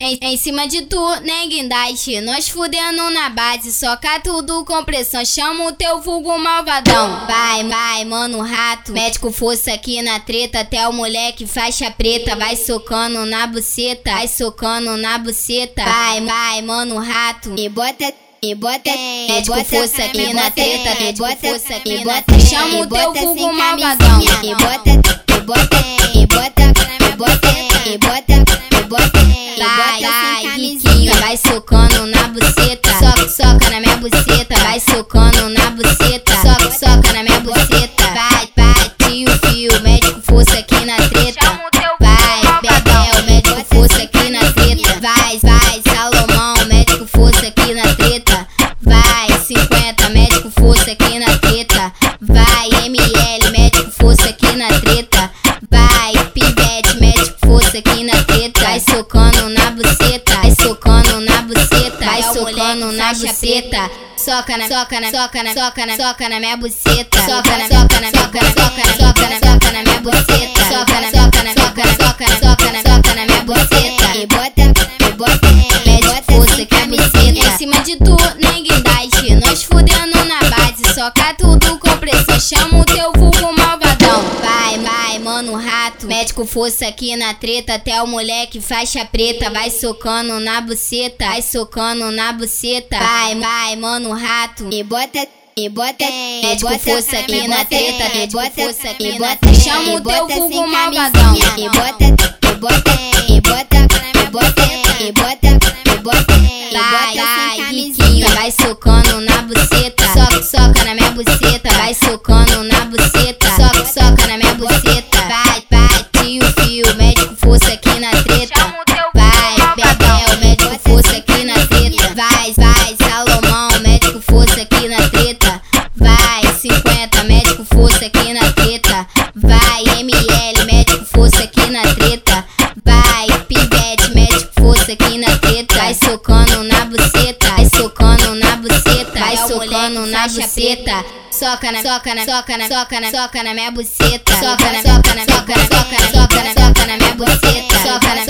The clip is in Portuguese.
Em, em, cima de tu, nem guindaste. Nós fudendo na base, soca tudo com pressão. Chama o teu vulgo malvadão. Vai, vai, mano, rato. Médico força aqui na treta. Até o moleque faixa preta. Vai socando na buceta. Vai socando na buceta. Vai, vai, mano, rato. E bota. E bota, médico força aqui na treta, força aqui na treta. Chama o teu vulgo malvadão. E bota, vai socando na buceta. Soca, soca na minha buceta, vai socando na buceta. Soca, soca na minha buceta. Vai, vai, tio, fio, médico força aqui na treta. Vai, Bebel, médico força aqui na treta. Vai, vai, Salomão, médico força aqui na treta. Vai, 50, médico força aqui na treta. Vai, ML, médico força aqui na treta. Vai, Pivete, médico força aqui na treta. Socando na buceta. Soca na, soca na, soca na, soca na, soca na minha buceta. Soca na, soca na, soca na, soca na, soca na, soca na minha buceta. Soca na, soca na, soca na, soca na, soca na, soca na minha buceta. E bota, e bota, Médico força camiseta. Em cima de Chama o teu vulgo malvadão. Vai, vai, mano, rato. Médico força aqui na treta. Até o moleque faixa preta. Vai socando na buceta. Vai socando na buceta. Vai, vai, mano, rato. E bota. E bota, médico força aqui na treta, médico força aqui na treta. Chama o teu vulgo malvadão. E bota, e bota, Vai, riquinho, vai socando na buceta. Soca, soca na minha buceta, vai socando na buceta. Soca, soca na minha buceta. Vai, vai, tio, fio, médico força aqui na treta. Vai, Bebel, médico força aqui na treta. Vai, vai, Salomão, médico força aqui na treta. Vai, 50, médico força aqui na treta. Vai, ML, médico força aqui na treta. Vai, Pivete, médico força aqui na treta. Vai socando na buceta, socando na buceta. Soca na, soca na, soca na, soca na, soca na minha buceta. Soca na, soca na, soca na, soca na, soca na, soca na minha buceta. Soca na